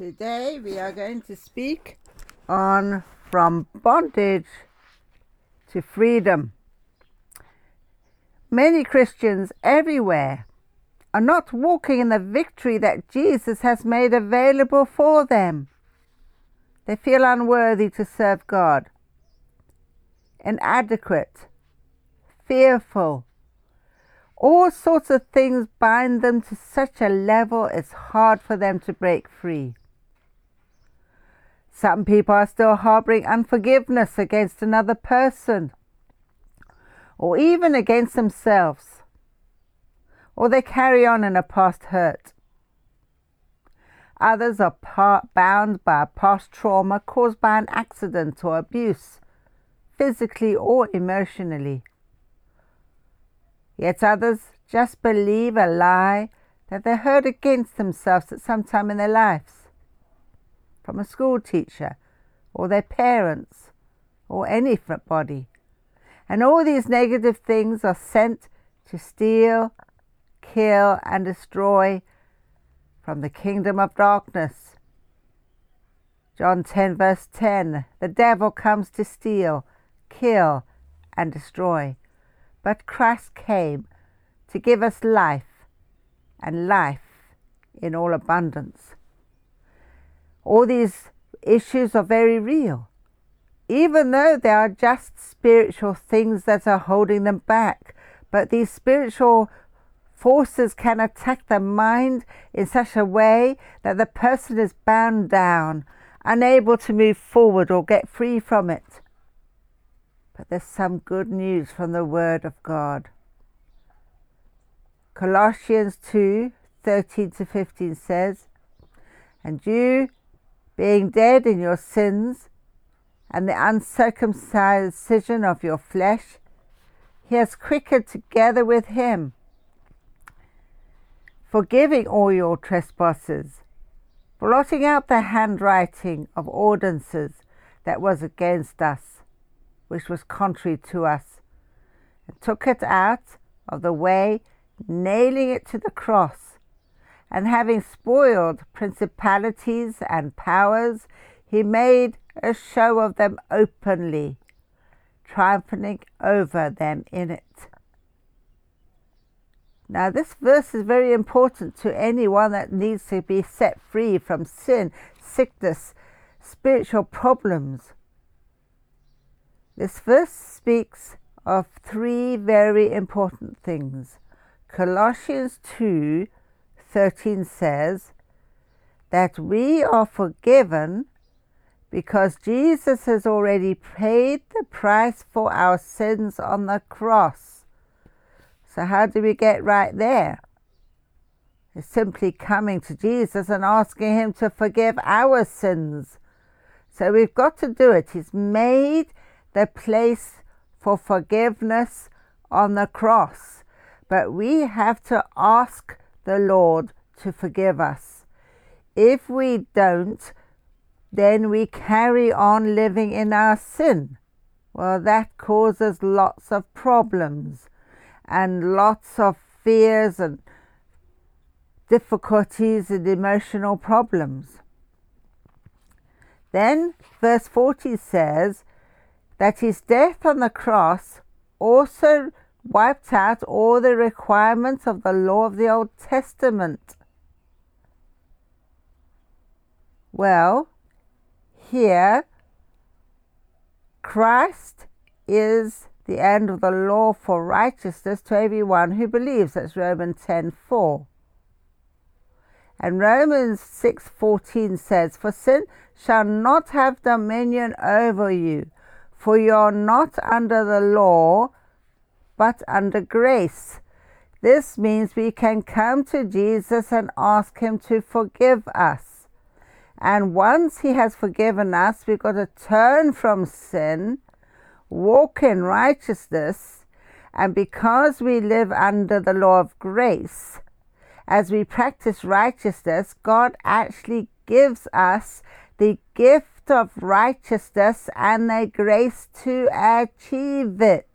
Today we are going to speak on from bondage to freedom. Many Christians everywhere are not walking in the victory that Jesus has made available for them. They feel unworthy to serve God, inadequate, fearful. All sorts of things bind them to such a level it's hard for them to break free. Some people are still harboring unforgiveness against another person or even against themselves, or they carry on in a past hurt. Others are bound by a past trauma caused by an accident or abuse, physically or emotionally. Yet others just believe a lie that they heard against themselves at some time in their lives from a school teacher or their parents or anybody. And all these negative things are sent to steal, kill, and destroy from the kingdom of darkness. John 10, verse 10 The devil comes to steal, kill, and destroy. But Christ came to give us life, and life in all abundance all these issues are very real, even though they are just spiritual things that are holding them back. But these spiritual forces can attack the mind in such a way that the person is bound down, unable to move forward or get free from it. But there's some good news from the Word of God. Colossians 2 13 to 15 says, And you being dead in your sins and the uncircumcision of your flesh, he has quickened together with him, forgiving all your trespasses, blotting out the handwriting of ordinances that was against us, which was contrary to us, and took it out of the way, nailing it to the cross and having spoiled principalities and powers, he made a show of them openly, triumphing over them in it. Now, this verse is very important to anyone that needs to be set free from sin, sickness, spiritual problems. This verse speaks of three very important things. Colossians 2 13 says that we are forgiven because Jesus has already paid the price for our sins on the cross. So, how do we get right there? It's simply coming to Jesus and asking Him to forgive our sins. So, we've got to do it. He's made the place for forgiveness on the cross. But we have to ask the Lord to forgive us. If we don't, then we carry on living in our sin. Well, that causes lots of problems and lots of fears and difficulties and emotional problems. Then, verse 40 says that his death on the cross also wiped out all the requirements of the law of the Old Testament. Well, here, Christ is the end of the law for righteousness to everyone who believes. That's Romans 10 4. And Romans 6:14 says, "For sin shall not have dominion over you, for you are not under the law, but under grace. This means we can come to Jesus and ask Him to forgive us. And once He has forgiven us, we've got to turn from sin, walk in righteousness, and because we live under the law of grace, as we practice righteousness, God actually gives us the gift of righteousness and the grace to achieve it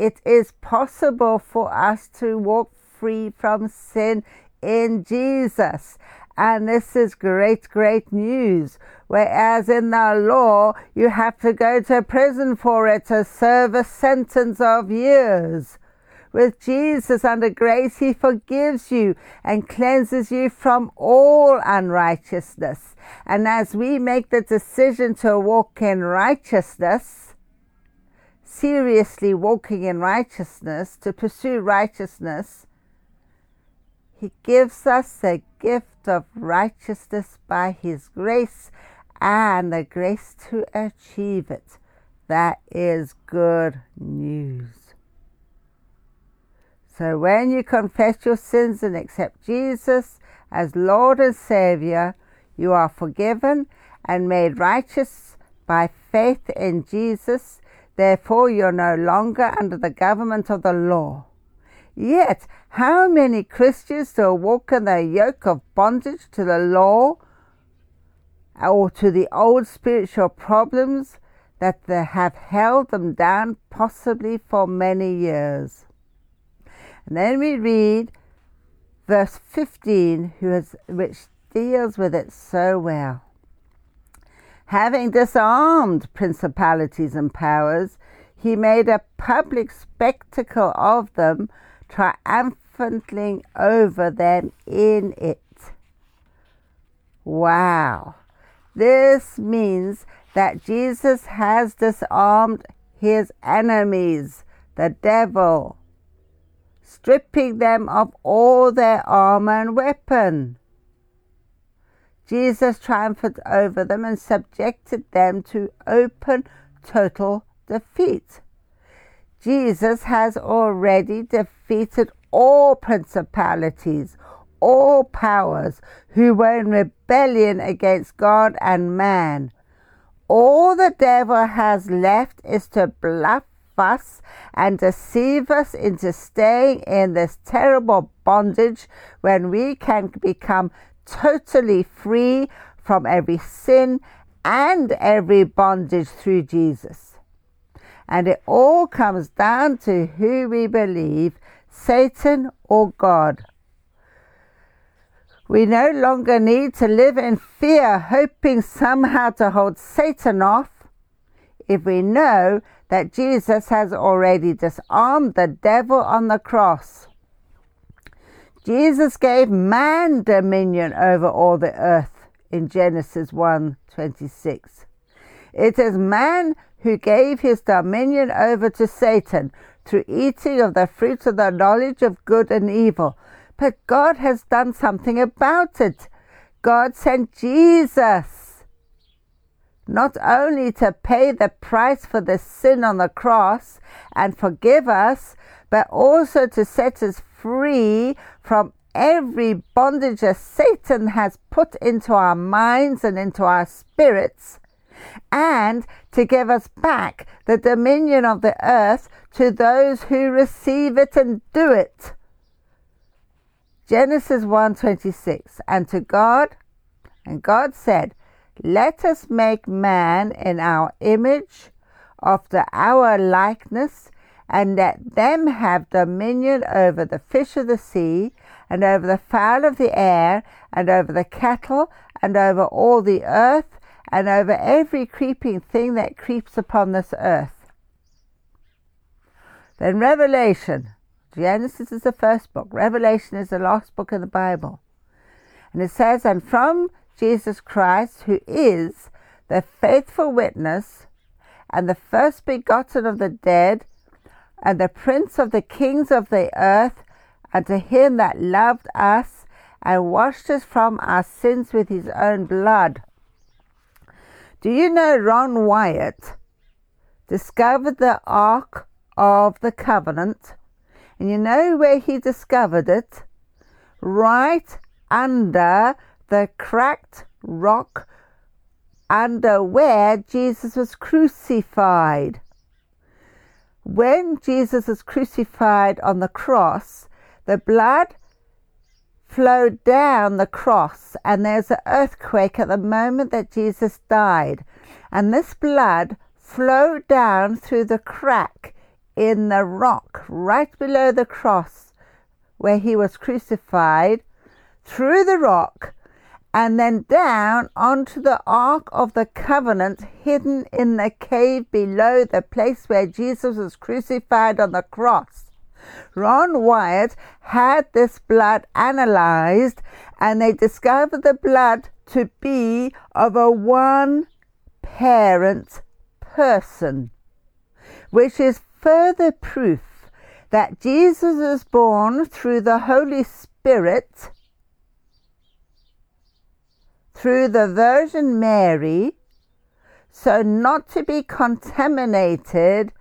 it is possible for us to walk free from sin in Jesus. And this is great, great news. Whereas in the law, you have to go to prison for it to serve a sentence of years. With Jesus under grace, He forgives you and cleanses you from all unrighteousness. And as we make the decision to walk in righteousness, seriously walking in righteousness, to pursue righteousness, He gives us the gift of righteousness by His grace and the grace to achieve it. That is good news. So when you confess your sins and accept Jesus as Lord and Savior, you are forgiven and made righteous by faith in Jesus. Therefore, you're no longer under the government of the law. Yet, how many Christians still walk in the yoke of bondage to the law or to the old spiritual problems that have held them down possibly for many years? And then we read verse 15, has, which deals with it so well. Having disarmed principalities and powers, he made a public spectacle of them, triumphantly over them in it. Wow. This means that Jesus has disarmed his enemies, the devil, stripping them of all their armor and weapon. Jesus triumphed over them and subjected them to open, total defeat. Jesus has already defeated all principalities, all powers who were in rebellion against God and man. All the devil has left is to bluff us and deceive us into staying in this terrible bondage when we can become totally free from every sin and every bondage through Jesus. And it all comes down to who we believe Satan or God. We no longer need to live in fear, hoping somehow to hold Satan off, if we know that Jesus has already disarmed the devil on the cross. Jesus gave man dominion over all the earth in Genesis 1:26. It is man who gave his dominion over to Satan through eating of the fruit of the knowledge of good and evil. But God has done something about it. God sent Jesus not only to pay the price for the sin on the cross and forgive us, but also to set us free from every bondage that Satan has put into our minds and into our spirits, and to give us back the dominion of the earth to those who receive it and do it. Genesis 1:26 and to God and God said let us make man in our image, after our likeness, and let them have dominion over the fish of the sea, and over the fowl of the air, and over the cattle, and over all the earth, and over every creeping thing that creeps upon this earth. Then Revelation. Genesis is the first book, Revelation is the last book in the Bible. And it says, And from Jesus Christ, who is the faithful witness and the first begotten of the dead and the prince of the kings of the earth, and to him that loved us and washed us from our sins with his own blood. Do you know Ron Wyatt discovered the Ark of the Covenant? And you know where he discovered it? Right under the cracked rock under where Jesus was crucified. When Jesus was crucified on the cross, the blood flowed down the cross, and there's an earthquake at the moment that Jesus died. And this blood flowed down through the crack in the rock right below the cross where he was crucified, through the rock, and then down onto the Ark of the Covenant hidden in the cave below the place where Jesus was crucified on the cross. Ron Wyatt had this blood analyzed and they discovered the blood to be of a one parent person, which is further proof that Jesus was born through the Holy Spirit through the Virgin Mary, so not to be contaminated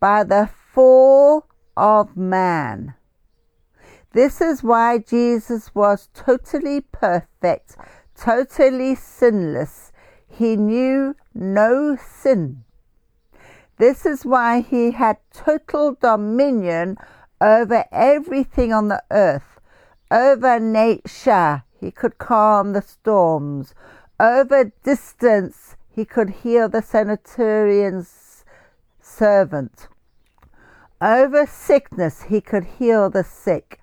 by the fall of man. This is why Jesus was totally perfect, totally sinless. He knew no sin. This is why he had total dominion over everything on the earth, over nature, he could calm the storms. Over distance, he could heal the centurion's servant. Over sickness, he could heal the sick.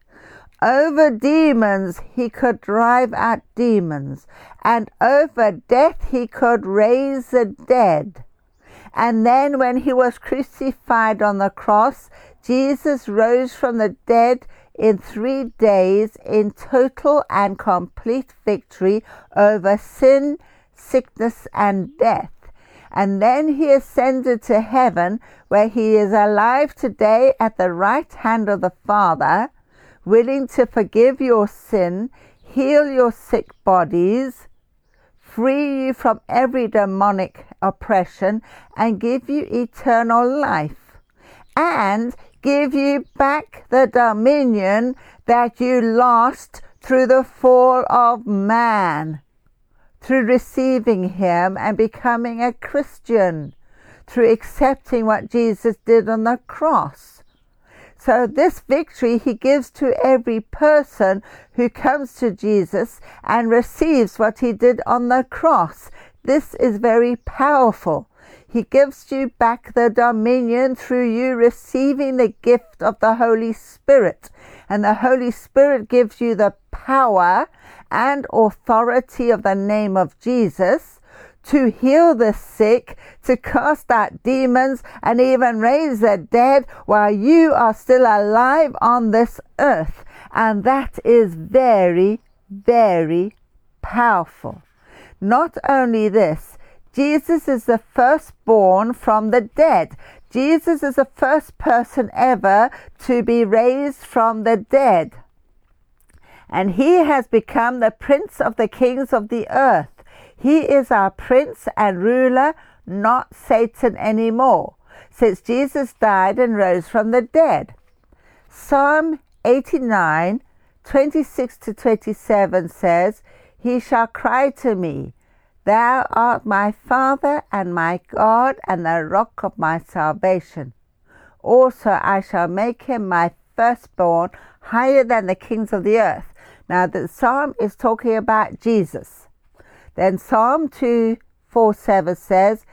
Over demons, he could drive out demons. And over death, he could raise the dead. And then, when he was crucified on the cross, Jesus rose from the dead in three days in total and complete victory over sin, sickness, and death. And then he ascended to heaven, where he is alive today at the right hand of the Father, willing to forgive your sin, heal your sick bodies, free you from every demonic oppression, and give you eternal life. And give you back the dominion that you lost through the fall of man, through receiving Him and becoming a Christian, through accepting what Jesus did on the cross. So, this victory He gives to every person who comes to Jesus and receives what He did on the cross. This is very powerful. He gives you back the dominion through you receiving the gift of the Holy Spirit. And the Holy Spirit gives you the power and authority of the name of Jesus to heal the sick, to cast out demons, and even raise the dead while you are still alive on this earth. And that is very, very powerful. Not only this, Jesus is the firstborn from the dead. Jesus is the first person ever to be raised from the dead. And he has become the prince of the kings of the earth. He is our prince and ruler, not Satan anymore, since Jesus died and rose from the dead. Psalm 89, 26 to 27 says, He shall cry to me Thou art my Father and my God and the rock of my salvation. Also I shall make him my firstborn higher than the kings of the earth. Now the psalm is talking about Jesus. Then Psalm 2 4 7 says,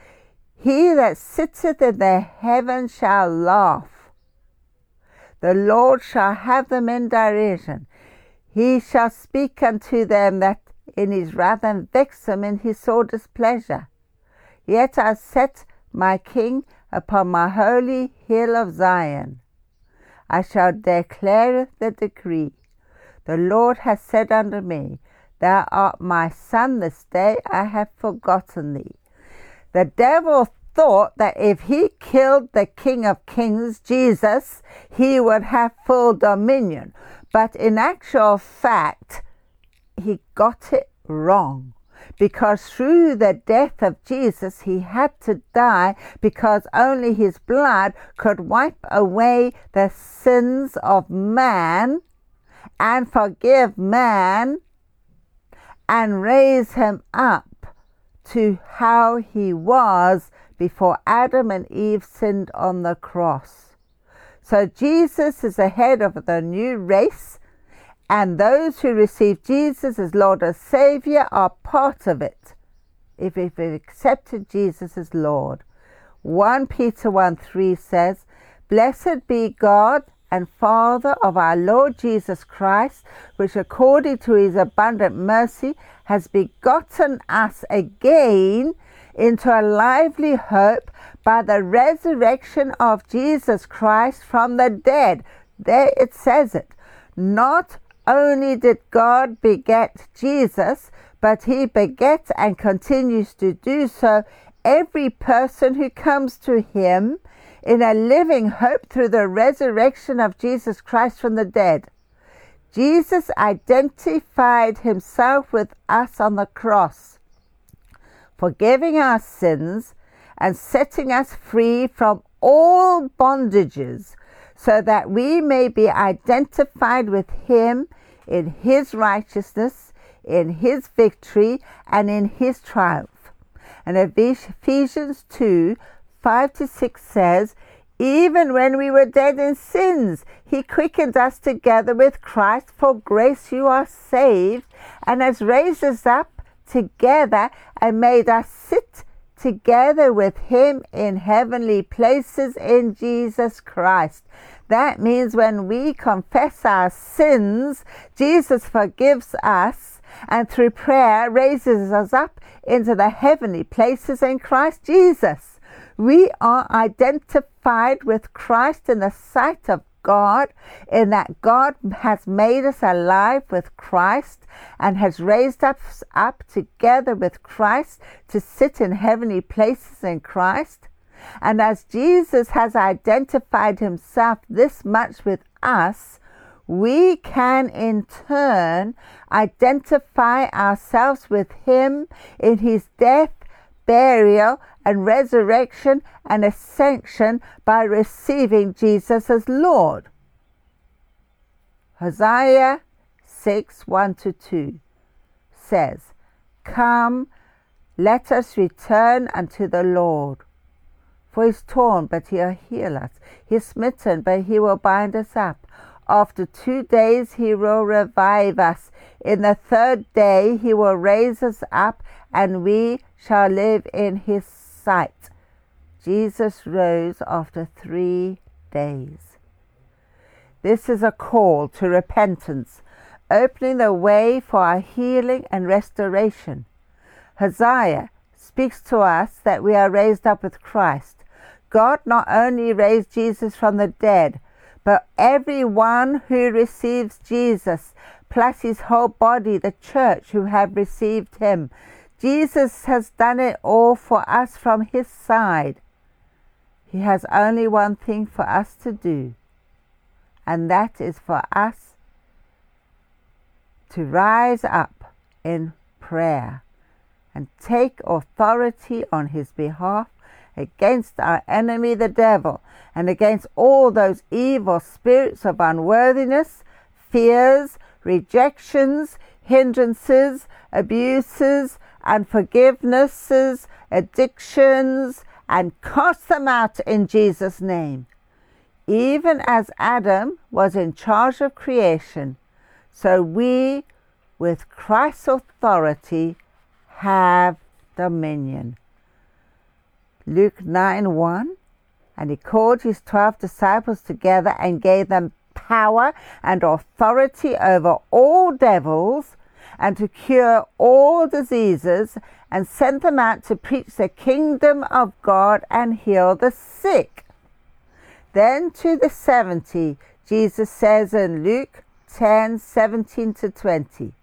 He that sitteth in the heaven shall laugh. The Lord shall have them in derision. He shall speak unto them that in his wrath and vex them in his sore displeasure. Yet I set my king upon my holy hill of Zion. I shall declare the decree. The Lord has said unto me, Thou art my son, this day I have forgotten thee. The devil thought that if he killed the King of Kings, Jesus, he would have full dominion. But in actual fact, he got it wrong because through the death of Jesus, he had to die because only his blood could wipe away the sins of man and forgive man and raise him up to how he was before Adam and Eve sinned on the cross. So Jesus is the head of the new race and those who receive Jesus as Lord and Savior are part of it if we've accepted Jesus as Lord. 1 Peter 1 3 says, Blessed be God and Father of our Lord Jesus Christ, which according to his abundant mercy has begotten us again into a lively hope by the resurrection of Jesus Christ from the dead. There it says it. Not only did God beget Jesus, but he begets and continues to do so every person who comes to him in a living hope through the resurrection of Jesus Christ from the dead. Jesus identified himself with us on the cross, forgiving our sins and setting us free from all bondages so that we may be identified with him in his righteousness, in his victory, and in his triumph. And Ephesians 2 5 to 6 says, Even when we were dead in sins, he quickened us together with Christ. For grace you are saved, and has raised us up together and made us sit together with him in heavenly places in Jesus Christ. That means when we confess our sins, Jesus forgives us and through prayer raises us up into the heavenly places in Christ Jesus. We are identified with Christ in the sight of God, in that God has made us alive with Christ and has raised us up together with Christ to sit in heavenly places in Christ. And as Jesus has identified himself this much with us, we can in turn identify ourselves with him in his death, burial, and resurrection and ascension by receiving Jesus as Lord. Hosea 6 1 to 2 says, Come, let us return unto the Lord. For he is torn, but he'll heal us. He is smitten, but he will bind us up. After two days he will revive us. In the third day he will raise us up, and we shall live in his sight. Jesus rose after three days. This is a call to repentance, opening the way for our healing and restoration. Hosea speaks to us that we are raised up with Christ. God not only raised Jesus from the dead, but everyone who receives Jesus, plus his whole body, the church who have received him. Jesus has done it all for us from his side. He has only one thing for us to do, and that is for us to rise up in prayer and take authority on his behalf against our enemy the devil and against all those evil spirits of unworthiness, fears, rejections, hindrances, abuses, unforgivenesses, addictions, and cast them out in Jesus' name. Even as Adam was in charge of creation, so we, with Christ's authority, have dominion. Luke 9 1. And he called his twelve disciples together and gave them power and authority over all devils and to cure all diseases and sent them out to preach the kingdom of God and heal the sick. Then to the seventy, Jesus says in Luke 10 17 to 20.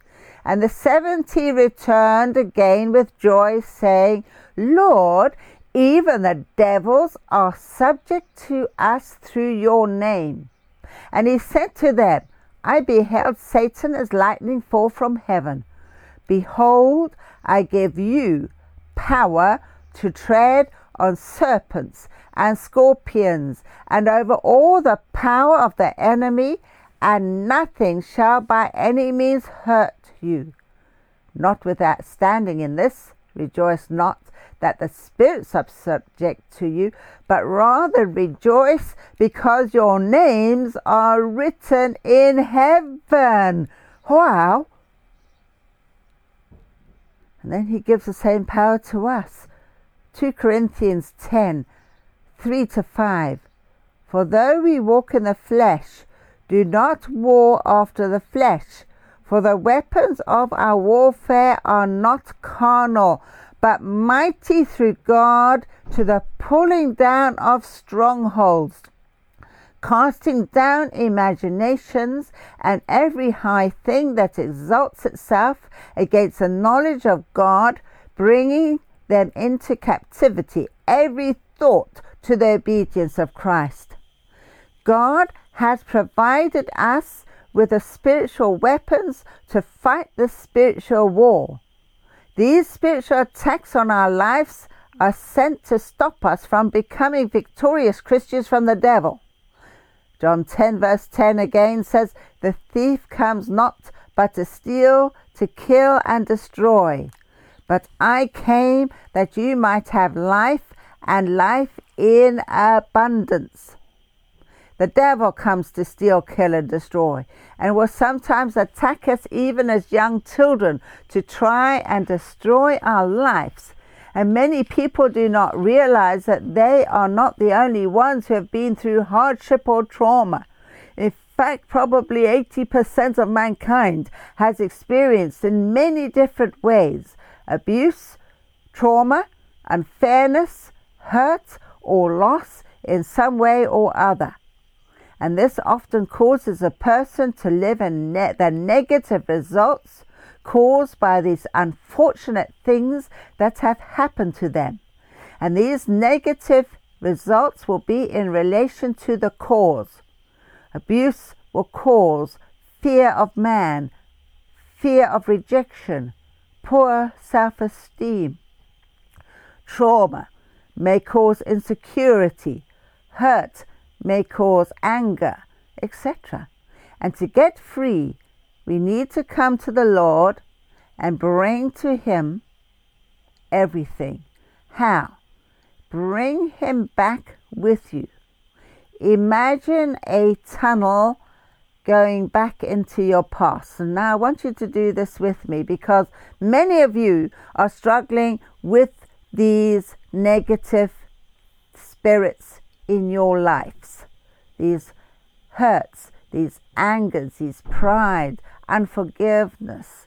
And the seventy returned again with joy, saying, Lord, even the devils are subject to us through your name. And he said to them, I beheld Satan as lightning fall from heaven. Behold, I give you power to tread on serpents and scorpions and over all the power of the enemy, and nothing shall by any means hurt you. Not without standing in this, rejoice not that the spirits are subject to you, but rather rejoice because your names are written in heaven. Wow! And then he gives the same power to us. 2 Corinthians 10 3 to 5. For though we walk in the flesh, do not war after the flesh. For the weapons of our warfare are not carnal, but mighty through God to the pulling down of strongholds, casting down imaginations and every high thing that exalts itself against the knowledge of God, bringing them into captivity, every thought to the obedience of Christ. God has provided us with the spiritual weapons to fight the spiritual war. These spiritual attacks on our lives are sent to stop us from becoming victorious Christians from the devil. John 10, verse 10 again says, The thief comes not but to steal, to kill, and destroy. But I came that you might have life and life in abundance. The devil comes to steal, kill, and destroy, and will sometimes attack us even as young children to try and destroy our lives. And many people do not realize that they are not the only ones who have been through hardship or trauma. In fact, probably 80% of mankind has experienced in many different ways abuse, trauma, unfairness, hurt, or loss in some way or other and this often causes a person to live in ne- the negative results caused by these unfortunate things that have happened to them. And these negative results will be in relation to the cause. Abuse will cause fear of man, fear of rejection, poor self esteem. Trauma may cause insecurity, hurt, may cause anger, etc. And to get free, we need to come to the Lord and bring to Him everything. How? Bring Him back with you. Imagine a tunnel going back into your past. And now I want you to do this with me because many of you are struggling with these negative spirits in your lives. These hurts, these angers, these pride, unforgiveness,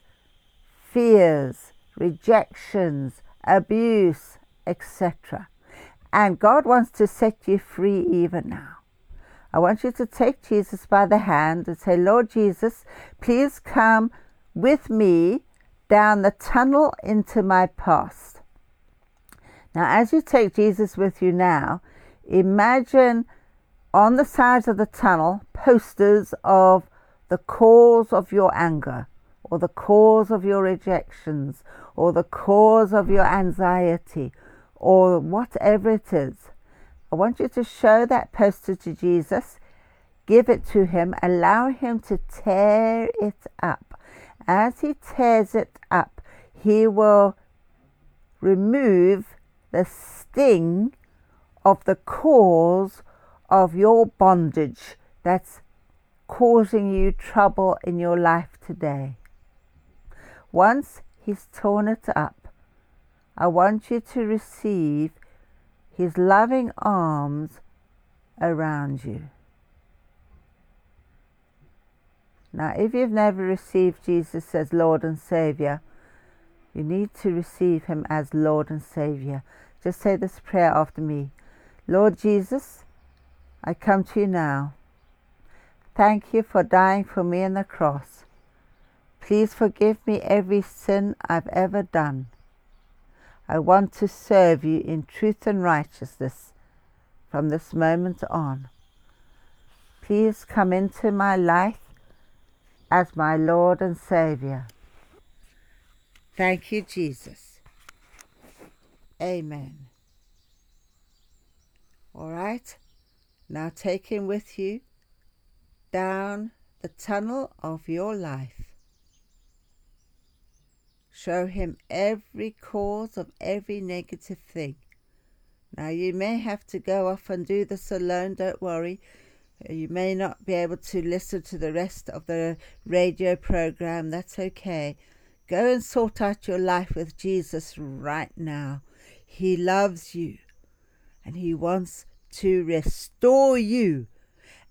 fears, rejections, abuse, etc. And God wants to set you free even now. I want you to take Jesus by the hand and say, Lord Jesus, please come with me down the tunnel into my past. Now, as you take Jesus with you now, imagine on the sides of the tunnel posters of the cause of your anger or the cause of your rejections or the cause of your anxiety or whatever it is. I want you to show that poster to Jesus, give it to him, allow him to tear it up. As he tears it up, he will remove the sting of the cause of your bondage that's causing you trouble in your life today. Once He's torn it up, I want you to receive His loving arms around you. Now, if you've never received Jesus as Lord and Savior, you need to receive Him as Lord and Savior. Just say this prayer after me Lord Jesus, I come to you now. Thank you for dying for me on the cross. Please forgive me every sin I've ever done. I want to serve you in truth and righteousness from this moment on. Please come into my life as my Lord and Saviour. Thank you, Jesus. Amen. All right, now take him with you down the tunnel of your life. Show him every cause of every negative thing. Now, you may have to go off and do this alone, don't worry. You may not be able to listen to the rest of the radio program, that's okay. Go and sort out your life with Jesus right now. He loves you and He wants to restore you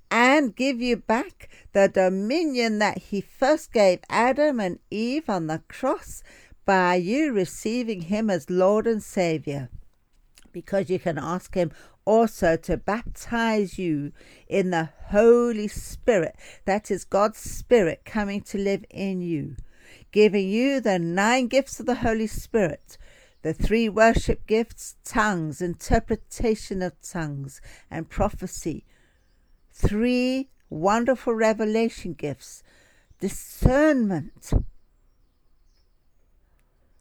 and give you back the dominion that he first gave Adam and Eve on the cross by you receiving him as Lord and Savior. Because you can ask him also to baptize you in the Holy Spirit. That is God's Spirit coming to live in you, giving you the nine gifts of the Holy Spirit the three worship gifts tongues, interpretation of tongues, and prophecy. Three wonderful revelation gifts discernment,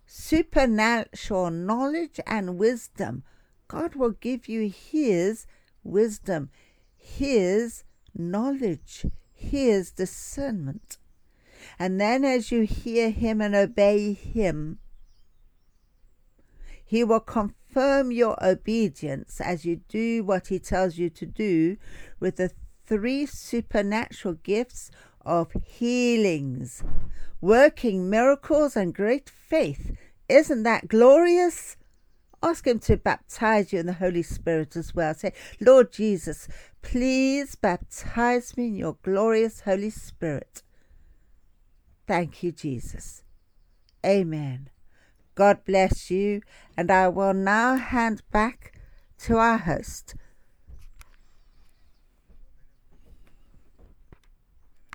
supernatural knowledge, and wisdom. God will give you His wisdom, His knowledge, His discernment. And then as you hear Him and obey Him, He will confirm your obedience as you do what He tells you to do with the three supernatural gifts of healings, working miracles and great faith. Isn't that glorious? Ask Him to baptize you in the Holy Spirit as well. Say, Lord Jesus, please baptize me in your glorious Holy Spirit. Thank you, Jesus. Amen. God bless you, and I will now hand back to our host.